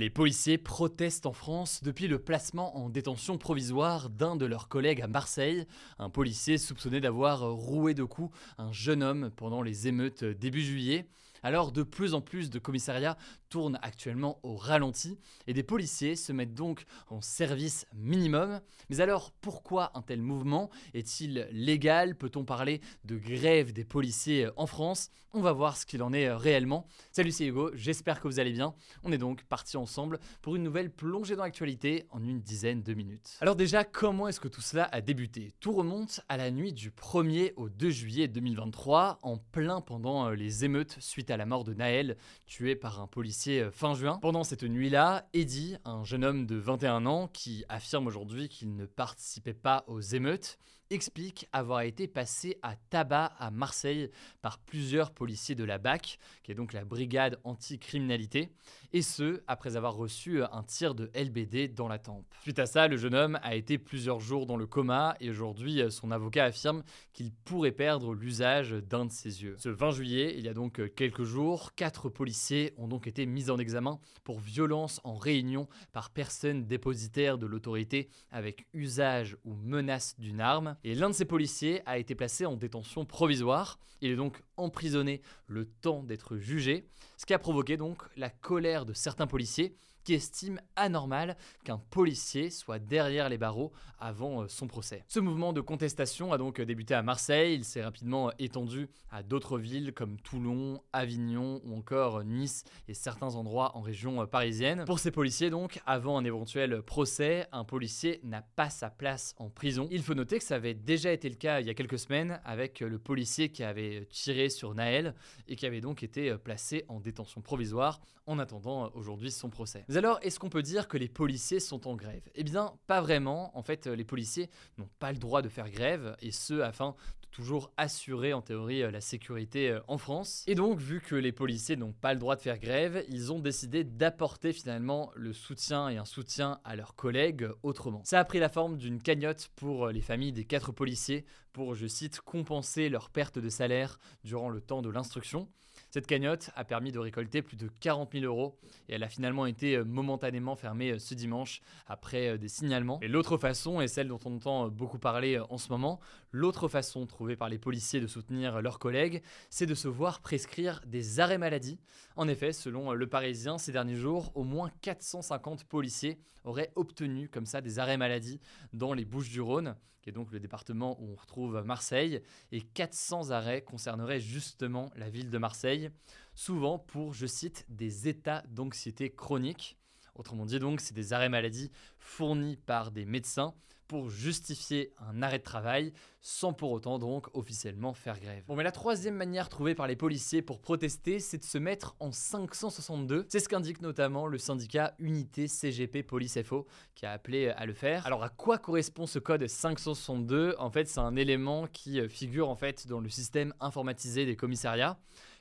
Les policiers protestent en France depuis le placement en détention provisoire d'un de leurs collègues à Marseille, un policier soupçonné d'avoir roué de coups un jeune homme pendant les émeutes début juillet. Alors de plus en plus de commissariats tournent actuellement au ralenti et des policiers se mettent donc en service minimum. Mais alors pourquoi un tel mouvement Est-il légal? Peut-on parler de grève des policiers en France? On va voir ce qu'il en est réellement. Salut c'est Hugo, j'espère que vous allez bien. On est donc parti ensemble pour une nouvelle plongée dans l'actualité en une dizaine de minutes. Alors déjà, comment est-ce que tout cela a débuté? Tout remonte à la nuit du 1er au 2 juillet 2023, en plein pendant les émeutes suite à la mort de Naël, tué par un policier euh, fin juin. Pendant cette nuit-là, Eddie, un jeune homme de 21 ans qui affirme aujourd'hui qu'il ne participait pas aux émeutes, explique avoir été passé à tabac à Marseille par plusieurs policiers de la BAC, qui est donc la brigade anti-criminalité, et ce, après avoir reçu un tir de LBD dans la tempe. Suite à ça, le jeune homme a été plusieurs jours dans le coma, et aujourd'hui, son avocat affirme qu'il pourrait perdre l'usage d'un de ses yeux. Ce 20 juillet, il y a donc quelques jours, quatre policiers ont donc été mis en examen pour violence en réunion par personne dépositaire de l'autorité avec usage ou menace d'une arme. Et l'un de ces policiers a été placé en détention provisoire. Il est donc emprisonné le temps d'être jugé, ce qui a provoqué donc la colère de certains policiers qui estiment anormal qu'un policier soit derrière les barreaux avant euh, son procès. Ce mouvement de contestation a donc débuté à Marseille, il s'est rapidement étendu à d'autres villes comme Toulon, Avignon ou encore Nice et certains endroits en région euh, parisienne. Pour ces policiers donc, avant un éventuel procès, un policier n'a pas sa place en prison. Il faut noter que ça avait déjà été le cas il y a quelques semaines avec le policier qui avait tiré sur Naël et qui avait donc été placé en détention provisoire en attendant aujourd'hui son procès. Mais alors, est-ce qu'on peut dire que les policiers sont en grève? Eh bien, pas vraiment. En fait, les policiers n'ont pas le droit de faire grève, et ce, afin de toujours assurer en théorie la sécurité en France. Et donc, vu que les policiers n'ont pas le droit de faire grève, ils ont décidé d'apporter finalement le soutien et un soutien à leurs collègues autrement. Ça a pris la forme d'une cagnotte pour les familles des quatre policiers pour, je cite, compenser leur perte de salaire durant le temps de l'instruction. Cette cagnotte a permis de récolter plus de 40 000 euros et elle a finalement été euh, momentanément fermée euh, ce dimanche après euh, des signalements. Et l'autre façon, et celle dont on entend beaucoup parler en ce moment, l'autre façon trouvée par les policiers de soutenir leurs collègues, c'est de se voir prescrire des arrêts maladie. En effet, selon Le Parisien, ces derniers jours, au moins 450 policiers auraient obtenu comme ça des arrêts maladie dans les Bouches du Rhône qui est donc le département où on retrouve Marseille, et 400 arrêts concerneraient justement la ville de Marseille, souvent pour, je cite, des états d'anxiété chronique. Autrement dit donc, c'est des arrêts maladie fournis par des médecins pour justifier un arrêt de travail sans pour autant donc officiellement faire grève. Bon mais la troisième manière trouvée par les policiers pour protester, c'est de se mettre en 562. C'est ce qu'indique notamment le syndicat Unité CGP Police FO qui a appelé à le faire. Alors à quoi correspond ce code 562 En fait, c'est un élément qui figure en fait dans le système informatisé des commissariats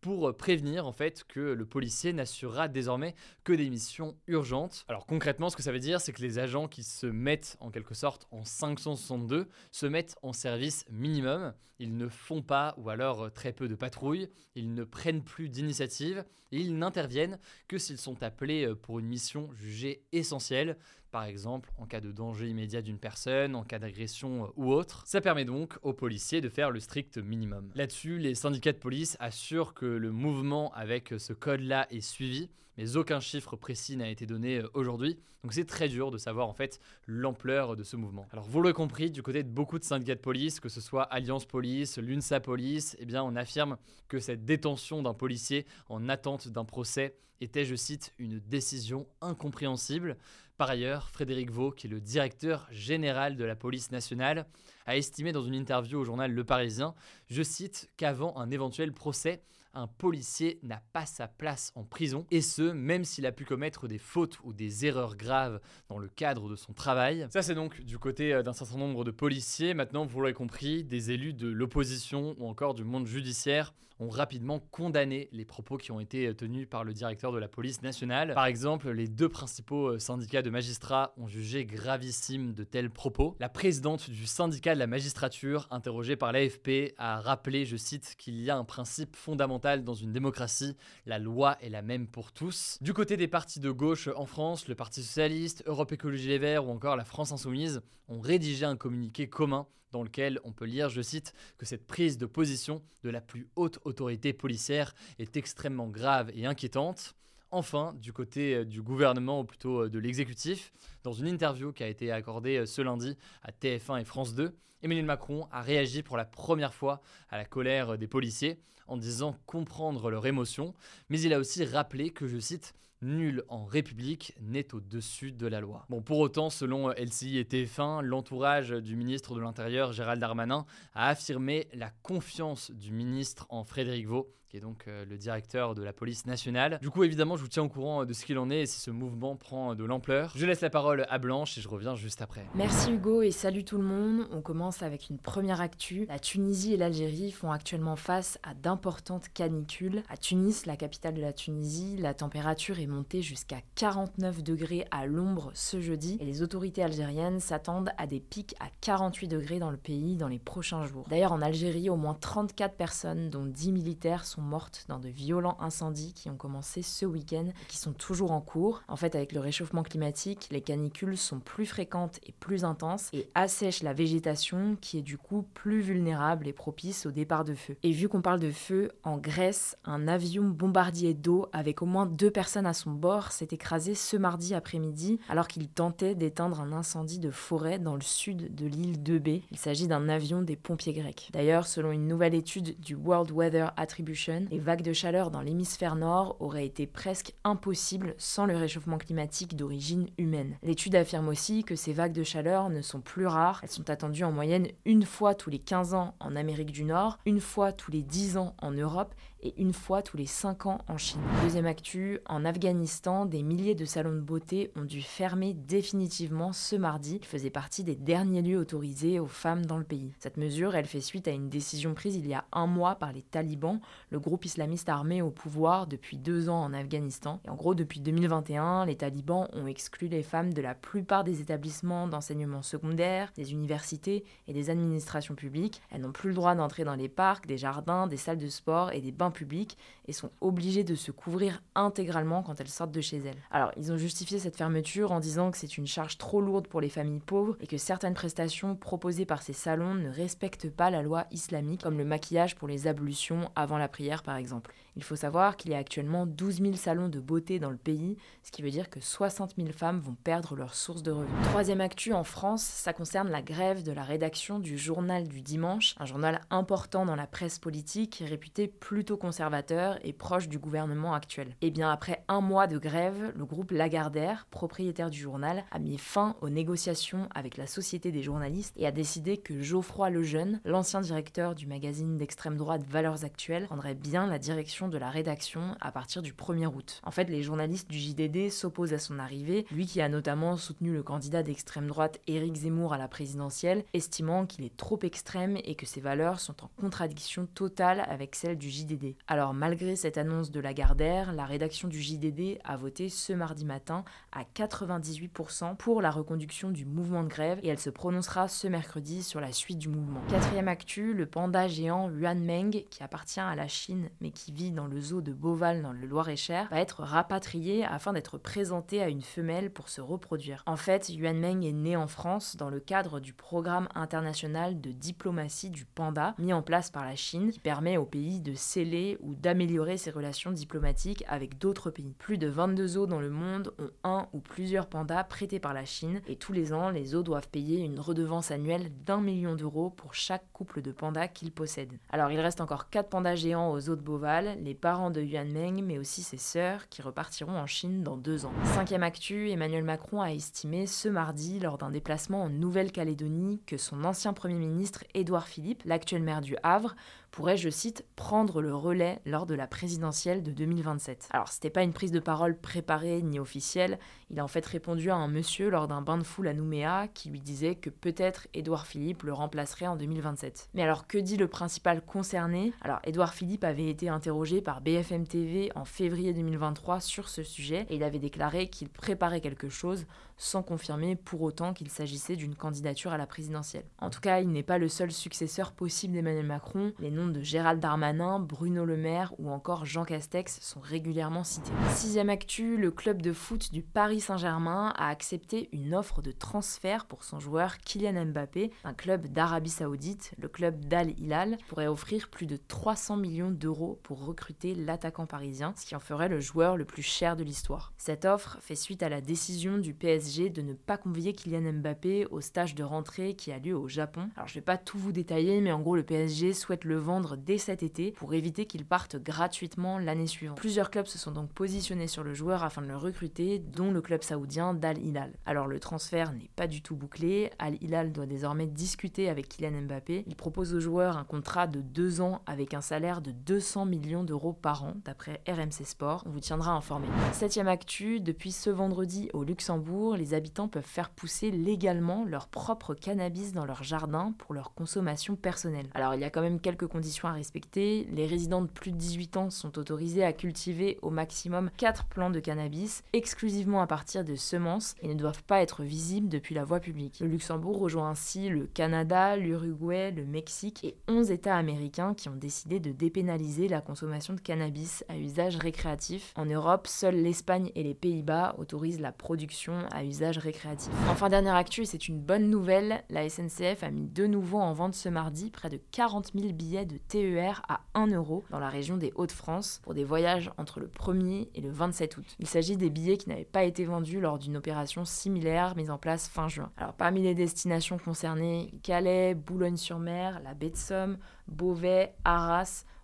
pour prévenir en fait que le policier n'assurera désormais que des missions urgentes. Alors concrètement, ce que ça veut dire, c'est que les agents qui se mettent en quelque sorte en 562 se mettent en service minimum. Ils ne font pas ou alors très peu de patrouilles, ils ne prennent plus d'initiative ils n'interviennent que s'ils sont appelés pour une mission jugée essentielle par exemple en cas de danger immédiat d'une personne, en cas d'agression euh, ou autre. Ça permet donc aux policiers de faire le strict minimum. Là-dessus, les syndicats de police assurent que le mouvement avec ce code-là est suivi, mais aucun chiffre précis n'a été donné euh, aujourd'hui, donc c'est très dur de savoir en fait l'ampleur de ce mouvement. Alors vous l'aurez compris, du côté de beaucoup de syndicats de police, que ce soit Alliance Police, l'UNSA Police, eh bien on affirme que cette détention d'un policier en attente d'un procès était, je cite, une décision incompréhensible. Par ailleurs, Frédéric Vaux, qui est le directeur général de la police nationale, a estimé dans une interview au journal Le Parisien, je cite, qu'avant un éventuel procès, un policier n'a pas sa place en prison, et ce, même s'il a pu commettre des fautes ou des erreurs graves dans le cadre de son travail. Ça c'est donc du côté euh, d'un certain nombre de policiers, maintenant vous l'aurez compris, des élus de l'opposition ou encore du monde judiciaire ont rapidement condamné les propos qui ont été tenus par le directeur de la police nationale. Par exemple, les deux principaux euh, syndicats de magistrats ont jugé gravissime de tels propos. La présidente du syndicat de la magistrature, interrogée par l'AFP, a rappelé, je cite, qu'il y a un principe fondamental dans une démocratie, la loi est la même pour tous. Du côté des partis de gauche en France, le Parti socialiste, Europe Écologie Les Verts ou encore la France Insoumise ont rédigé un communiqué commun dans lequel on peut lire, je cite, que cette prise de position de la plus haute autorité policière est extrêmement grave et inquiétante. Enfin, du côté euh, du gouvernement, ou plutôt euh, de l'exécutif, dans une interview qui a été accordée euh, ce lundi à TF1 et France 2, Emmanuel Macron a réagi pour la première fois à la colère des policiers en disant comprendre leur émotion, mais il a aussi rappelé que, je cite, Nul en République n'est au-dessus de la loi. Bon, pour autant, selon LCI et TF1, l'entourage du ministre de l'Intérieur, Gérald Darmanin, a affirmé la confiance du ministre en Frédéric Vaux, qui est donc euh, le directeur de la police nationale. Du coup, évidemment, je vous tiens au courant de ce qu'il en est et si ce mouvement prend de l'ampleur. Je laisse la à Blanche et je reviens juste après. Merci Hugo et salut tout le monde. On commence avec une première actu. La Tunisie et l'Algérie font actuellement face à d'importantes canicules. À Tunis, la capitale de la Tunisie, la température est montée jusqu'à 49 degrés à l'ombre ce jeudi et les autorités algériennes s'attendent à des pics à 48 degrés dans le pays dans les prochains jours. D'ailleurs, en Algérie, au moins 34 personnes, dont 10 militaires, sont mortes dans de violents incendies qui ont commencé ce week-end et qui sont toujours en cours. En fait, avec le réchauffement climatique, les canicules sont plus fréquentes et plus intenses et assèchent la végétation qui est du coup plus vulnérable et propice au départ de feu. Et vu qu'on parle de feu, en Grèce, un avion bombardier d'eau avec au moins deux personnes à son bord s'est écrasé ce mardi après-midi alors qu'il tentait d'éteindre un incendie de forêt dans le sud de l'île de B. Il s'agit d'un avion des pompiers grecs. D'ailleurs, selon une nouvelle étude du World Weather Attribution, les vagues de chaleur dans l'hémisphère nord auraient été presque impossibles sans le réchauffement climatique d'origine humaine. L'étude affirme aussi que ces vagues de chaleur ne sont plus rares, elles sont attendues en moyenne une fois tous les 15 ans en Amérique du Nord, une fois tous les 10 ans en Europe et une fois tous les 5 ans en Chine. Deuxième actu, en Afghanistan, des milliers de salons de beauté ont dû fermer définitivement ce mardi. Ils faisaient partie des derniers lieux autorisés aux femmes dans le pays. Cette mesure, elle fait suite à une décision prise il y a un mois par les talibans, le groupe islamiste armé au pouvoir depuis deux ans en Afghanistan. Et en gros, depuis 2021, les talibans ont exclu les femmes de la plupart des établissements d'enseignement secondaire, des universités et des administrations publiques. Elles n'ont plus le droit d'entrer dans les parcs, des jardins, des salles de sport et des bains publics et sont obligées de se couvrir intégralement quand elles sortent de chez elles. Alors, ils ont justifié cette fermeture en disant que c'est une charge trop lourde pour les familles pauvres et que certaines prestations proposées par ces salons ne respectent pas la loi islamique, comme le maquillage pour les ablutions avant la prière par exemple. Il faut savoir qu'il y a actuellement 12 000 salons de beauté dans le pays, ce qui veut dire que 60 000 femmes vont perdre leur source de revenus. Troisième actu en France, ça concerne la grève de la rédaction du Journal du Dimanche, un journal important dans la presse politique, réputé plutôt conservateur et proche du gouvernement actuel. Et eh bien après un mois de grève, le groupe Lagardère, propriétaire du journal, a mis fin aux négociations avec la Société des journalistes et a décidé que Geoffroy Lejeune, l'ancien directeur du magazine d'extrême droite Valeurs Actuelles, prendrait bien la direction de la rédaction à partir du 1er août. En fait, les journalistes du JDD s'opposent à son arrivée, lui qui a notamment soutenu le candidat d'extrême droite Éric Zemmour à la présidentielle, estimant qu'il est trop extrême et que ses valeurs sont en contradiction totale avec celles du JDD. Alors malgré cette annonce de Lagardère, la rédaction du JDD a voté ce mardi matin à 98% pour la reconduction du mouvement de grève et elle se prononcera ce mercredi sur la suite du mouvement. Quatrième actu, le panda géant Yuan Meng, qui appartient à la Chine mais qui vit dans le zoo de Beauval dans le Loir-et-Cher va être rapatrié afin d'être présenté à une femelle pour se reproduire. En fait, Yuan Meng est né en France dans le cadre du programme international de diplomatie du panda mis en place par la Chine qui permet au pays de sceller ou d'améliorer ses relations diplomatiques avec d'autres pays. Plus de 22 zoos dans le monde ont un ou plusieurs pandas prêtés par la Chine et tous les ans, les zoos doivent payer une redevance annuelle d'un million d'euros pour chaque couple de pandas qu'ils possèdent. Alors il reste encore 4 pandas géants aux zoo de Beauval, les parents de Yuan Meng, mais aussi ses sœurs, qui repartiront en Chine dans deux ans. Cinquième actu, Emmanuel Macron a estimé ce mardi, lors d'un déplacement en Nouvelle-Calédonie, que son ancien Premier ministre Édouard Philippe, l'actuel maire du Havre, pourrait, je cite, prendre le relais lors de la présidentielle de 2027. Alors, c'était pas une prise de parole préparée ni officielle, il a en fait répondu à un monsieur lors d'un bain de foule à Nouméa qui lui disait que peut-être Édouard Philippe le remplacerait en 2027. Mais alors, que dit le principal concerné? Alors, Édouard Philippe avait été interrogé par BFM TV en février 2023 sur ce sujet et il avait déclaré qu'il préparait quelque chose sans confirmer pour autant qu'il s'agissait d'une candidature à la présidentielle. En tout cas, il n'est pas le seul successeur possible d'Emmanuel Macron. De Gérald Darmanin, Bruno Le Maire ou encore Jean Castex sont régulièrement cités. Sixième actu, le club de foot du Paris Saint-Germain a accepté une offre de transfert pour son joueur Kylian Mbappé, un club d'Arabie Saoudite, le club d'Al Hilal, pourrait offrir plus de 300 millions d'euros pour recruter l'attaquant parisien, ce qui en ferait le joueur le plus cher de l'histoire. Cette offre fait suite à la décision du PSG de ne pas convier Kylian Mbappé au stage de rentrée qui a lieu au Japon. Alors je vais pas tout vous détailler, mais en gros le PSG souhaite le vendre dès cet été pour éviter qu'il parte gratuitement l'année suivante. Plusieurs clubs se sont donc positionnés sur le joueur afin de le recruter, dont le club saoudien d'Al Hilal. Alors le transfert n'est pas du tout bouclé, Al Hilal doit désormais discuter avec Kylian Mbappé. Il propose au joueur un contrat de deux ans avec un salaire de 200 millions d'euros par an, d'après RMC Sport. On vous tiendra informé. Septième actu, depuis ce vendredi au Luxembourg, les habitants peuvent faire pousser légalement leur propre cannabis dans leur jardin pour leur consommation personnelle. Alors il y a quand même quelques conditions à respecter. Les résidents de plus de 18 ans sont autorisés à cultiver au maximum 4 plants de cannabis exclusivement à partir de semences et ne doivent pas être visibles depuis la voie publique. Le Luxembourg rejoint ainsi le Canada, l'Uruguay, le Mexique et 11 États américains qui ont décidé de dépénaliser la consommation de cannabis à usage récréatif. En Europe, seuls l'Espagne et les Pays-Bas autorisent la production à usage récréatif. Enfin, dernière actu, c'est une bonne nouvelle, la SNCF a mis de nouveau en vente ce mardi près de 40 000 billets TER à 1 euro dans la région des Hauts-de-France pour des voyages entre le 1er et le 27 août. Il s'agit des billets qui n'avaient pas été vendus lors d'une opération similaire mise en place fin juin. Alors parmi les destinations concernées, Calais, Boulogne-sur-Mer, la baie de Somme, Beauvais, Arras,